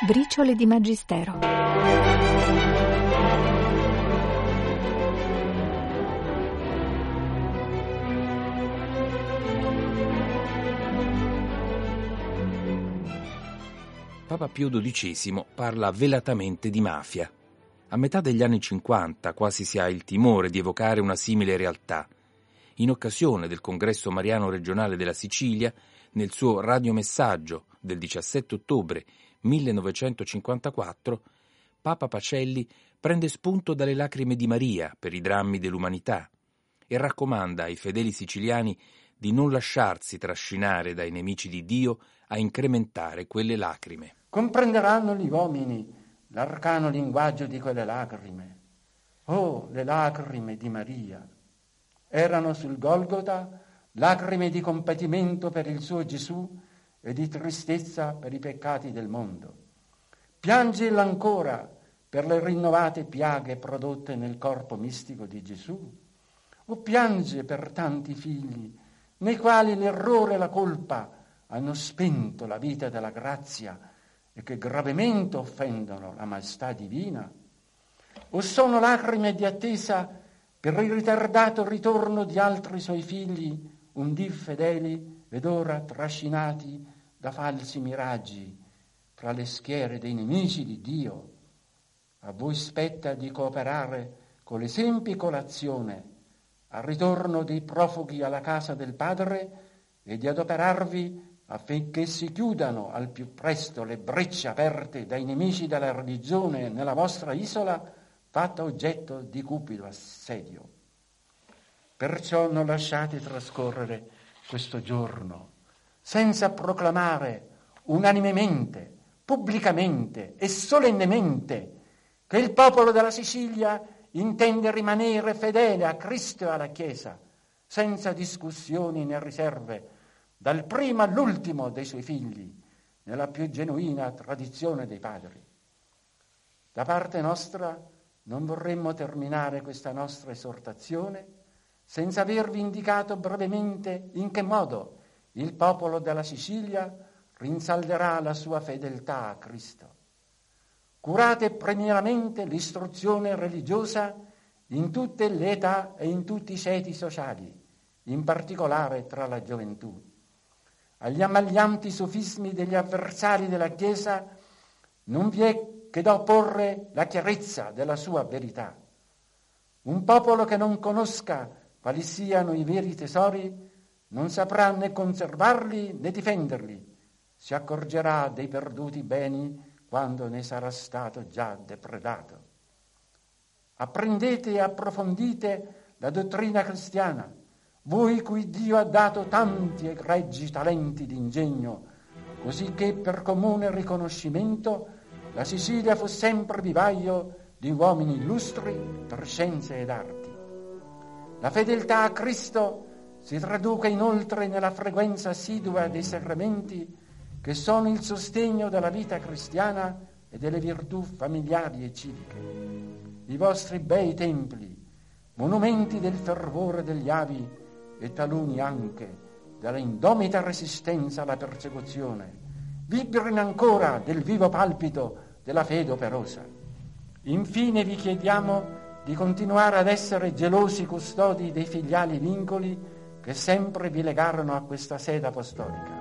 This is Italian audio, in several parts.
Briciole di Magistero. Papa Pio XII parla velatamente di mafia. A metà degli anni 50 quasi si ha il timore di evocare una simile realtà. In occasione del congresso mariano regionale della Sicilia, nel suo radiomessaggio del 17 ottobre 1954, Papa Pacelli prende spunto dalle lacrime di Maria per i drammi dell'umanità e raccomanda ai fedeli siciliani di non lasciarsi trascinare dai nemici di Dio a incrementare quelle lacrime. Comprenderanno gli uomini l'arcano linguaggio di quelle lacrime. Oh, le lacrime di Maria! Erano sul Golgota lacrime di compatimento per il suo Gesù e di tristezza per i peccati del mondo. Piangella ancora per le rinnovate piaghe prodotte nel corpo mistico di Gesù? O piange per tanti figli nei quali l'errore e la colpa hanno spento la vita della grazia e che gravemente offendono la maestà divina? O sono lacrime di attesa per il ritardato ritorno di altri suoi figli, un dì fedeli ed ora trascinati da falsi miraggi fra le schiere dei nemici di Dio? A voi spetta di cooperare con l'esempio e con l'azione al ritorno dei profughi alla casa del Padre e di adoperarvi affinché si chiudano al più presto le brecce aperte dai nemici della religione nella vostra isola fatta oggetto di cupido assedio. Perciò non lasciate trascorrere questo giorno senza proclamare unanimemente, pubblicamente e solennemente che il popolo della Sicilia intende rimanere fedele a Cristo e alla Chiesa, senza discussioni né riserve dal primo all'ultimo dei suoi figli, nella più genuina tradizione dei padri. Da parte nostra non vorremmo terminare questa nostra esortazione senza avervi indicato brevemente in che modo il popolo della Sicilia rinsalderà la sua fedeltà a Cristo. Curate premieramente l'istruzione religiosa in tutte le età e in tutti i ceti sociali, in particolare tra la gioventù agli ammaglianti sofismi degli avversari della Chiesa, non vi è che da opporre la chiarezza della sua verità. Un popolo che non conosca quali siano i veri tesori non saprà né conservarli né difenderli, si accorgerà dei perduti beni quando ne sarà stato già depredato. Apprendete e approfondite la dottrina cristiana, voi cui Dio ha dato tanti egregi talenti d'ingegno, così che per comune riconoscimento la Sicilia fu sempre vivaio di uomini illustri per scienze ed arti. La fedeltà a Cristo si traduca inoltre nella frequenza assidua dei sacramenti che sono il sostegno della vita cristiana e delle virtù familiari e civiche. I vostri bei templi, monumenti del fervore degli avi, e taluni anche della indomita resistenza alla persecuzione, vibrino ancora del vivo palpito della fede operosa. Infine vi chiediamo di continuare ad essere gelosi custodi dei filiali vincoli che sempre vi legarono a questa sede apostolica.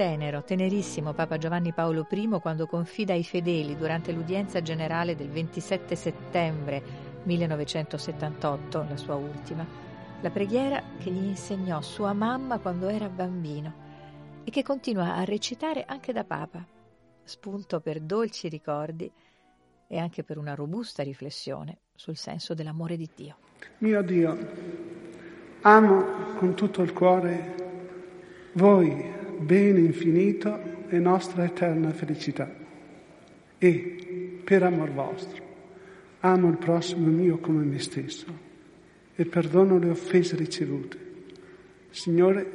Tenero, tenerissimo Papa Giovanni Paolo I quando confida ai fedeli durante l'udienza generale del 27 settembre 1978, la sua ultima, la preghiera che gli insegnò sua mamma quando era bambino e che continua a recitare anche da Papa, spunto per dolci ricordi e anche per una robusta riflessione sul senso dell'amore di Dio. Mio Dio, amo con tutto il cuore voi, bene infinito e nostra eterna felicità. E, per amor vostro, amo il prossimo mio come me stesso e perdono le offese ricevute. Signore,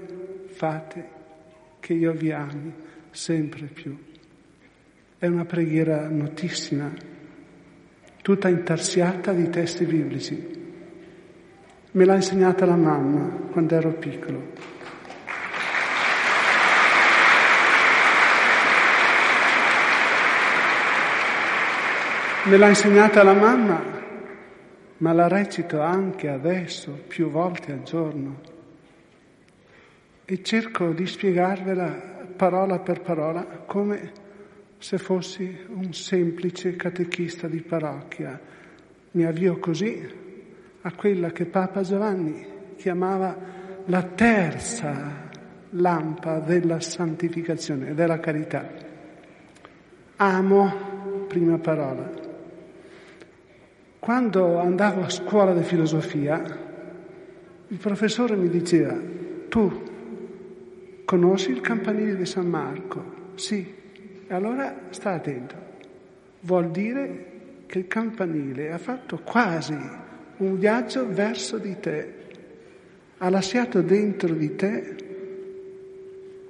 fate che io vi ami sempre più. È una preghiera notissima, tutta intarsiata di testi biblici. Me l'ha insegnata la mamma quando ero piccolo. Me l'ha insegnata la mamma, ma la recito anche adesso, più volte al giorno. E cerco di spiegarvela parola per parola come se fossi un semplice catechista di parrocchia. Mi avvio così a quella che Papa Giovanni chiamava la terza lampa della santificazione, della carità. Amo, prima parola, quando andavo a scuola di filosofia, il professore mi diceva, tu conosci il campanile di San Marco? Sì. Allora sta attento. Vuol dire che il campanile ha fatto quasi un viaggio verso di te, ha lasciato dentro di te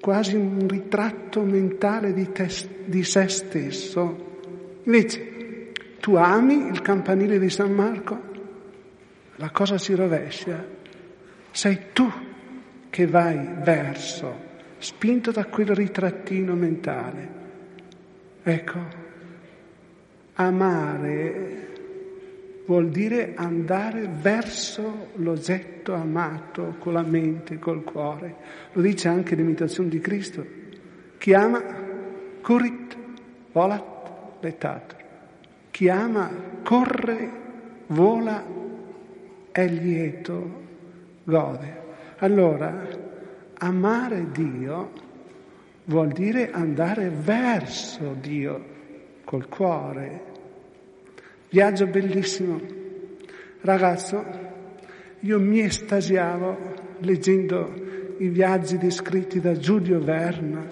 quasi un ritratto mentale di, te, di se stesso. Invece, tu ami il campanile di San Marco? La cosa si rovescia. Sei tu che vai verso, spinto da quel ritrattino mentale. Ecco, amare vuol dire andare verso l'oggetto amato con la mente, col cuore. Lo dice anche l'imitazione di Cristo. Chi ama, curit, volat, letato. Chi ama corre, vola, è lieto, gode. Allora, amare Dio vuol dire andare verso Dio col cuore. Viaggio bellissimo. Ragazzo, io mi estasiavo leggendo i viaggi descritti da Giulio Verna,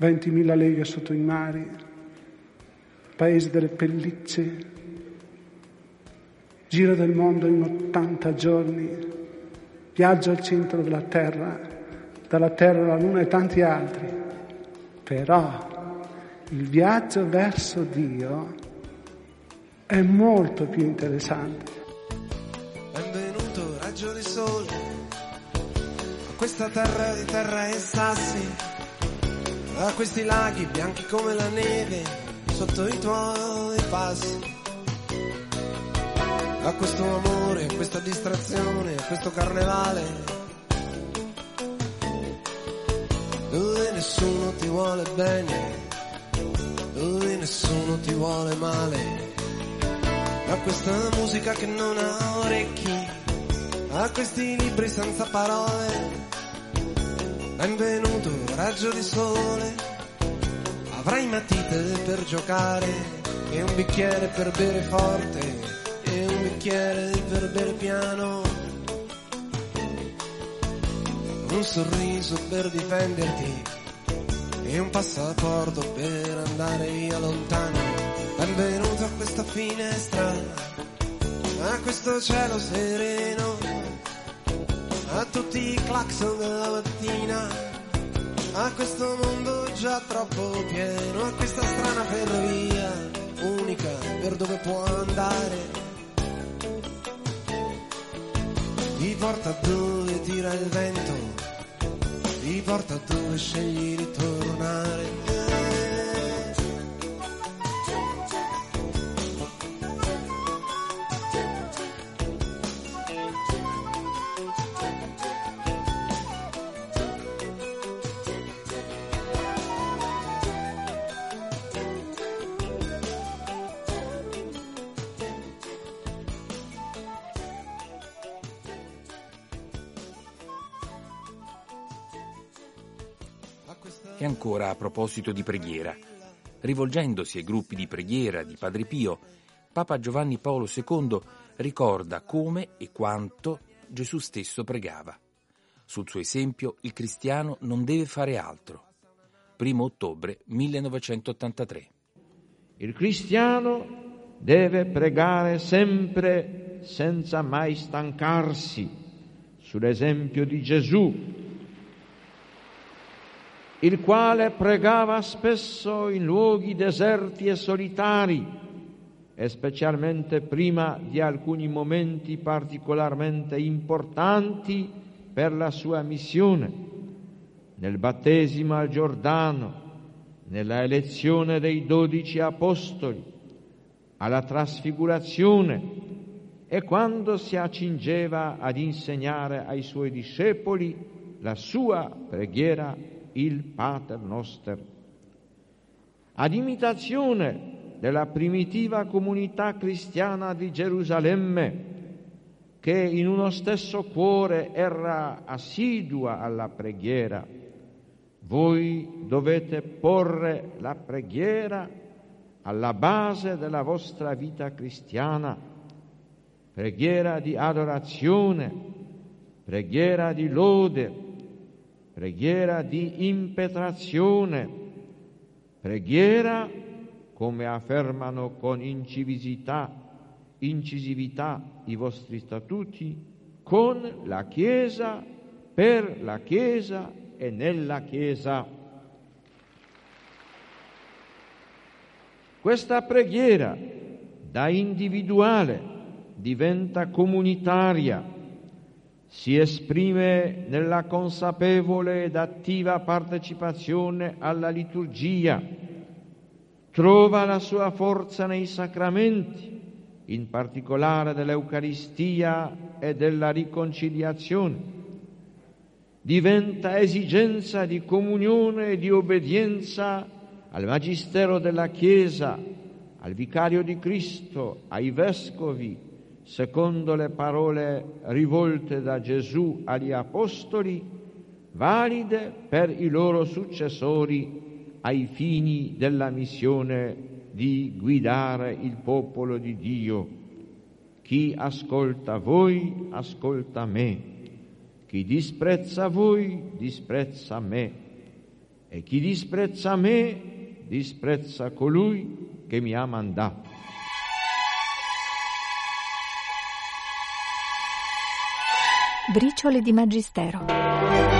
20.000 leghe sotto i mari, paese delle pellicce, giro del mondo in 80 giorni, viaggio al centro della Terra, dalla Terra alla Luna e tanti altri. Però il viaggio verso Dio è molto più interessante. Benvenuto raggio di sole. A questa terra di terra e sassi, a questi laghi bianchi come la neve sotto i tuoi passi. A questo amore, questa distrazione, questo carnevale. Dove nessuno ti vuole bene, dove nessuno ti vuole male. A questa musica che non ha orecchi, a questi libri senza parole. Benvenuto, raggio di sole Avrai matite per giocare e un bicchiere per bere forte e un bicchiere per bere piano. Un sorriso per difenderti e un passaporto per andare via lontano. Benvenuto a questa finestra, a questo cielo sereno, a tutti i clacson della mattina a questo mondo già troppo pieno, a questa strana ferrovia unica per dove può andare. Ti porta dove tira il vento, ti porta dove scegli di tornare. E ancora a proposito di preghiera. Rivolgendosi ai gruppi di preghiera di Padre Pio, Papa Giovanni Paolo II ricorda come e quanto Gesù stesso pregava. Sul suo esempio il cristiano non deve fare altro. 1 ottobre 1983. Il cristiano deve pregare sempre senza mai stancarsi, sull'esempio di Gesù, il quale pregava spesso in luoghi deserti e solitari, e specialmente prima di alcuni momenti particolarmente importanti per la sua missione, nel battesimo al Giordano, nella elezione dei dodici apostoli, alla trasfigurazione e quando si accingeva ad insegnare ai suoi discepoli la sua preghiera, il Pater Noster. Ad imitazione della primitiva comunità cristiana di Gerusalemme, che in uno stesso cuore era assidua alla preghiera. Voi dovete porre la preghiera alla base della vostra vita cristiana, preghiera di adorazione, preghiera di lode, preghiera di impetrazione, preghiera come affermano con incisività, incisività i vostri statuti, con la Chiesa, per la Chiesa e nella Chiesa. Questa preghiera da individuale diventa comunitaria, si esprime nella consapevole ed attiva partecipazione alla liturgia, trova la sua forza nei sacramenti, in particolare dell'Eucaristia e della riconciliazione. Diventa esigenza di comunione e di obbedienza al Magistero della Chiesa, al Vicario di Cristo, ai Vescovi, secondo le parole rivolte da Gesù agli Apostoli, valide per i loro successori ai fini della missione di guidare il popolo di Dio. Chi ascolta voi, ascolta me. Chi disprezza voi, disprezza me. E chi disprezza me, disprezza colui che mi ha mandato. Briciole di Magistero.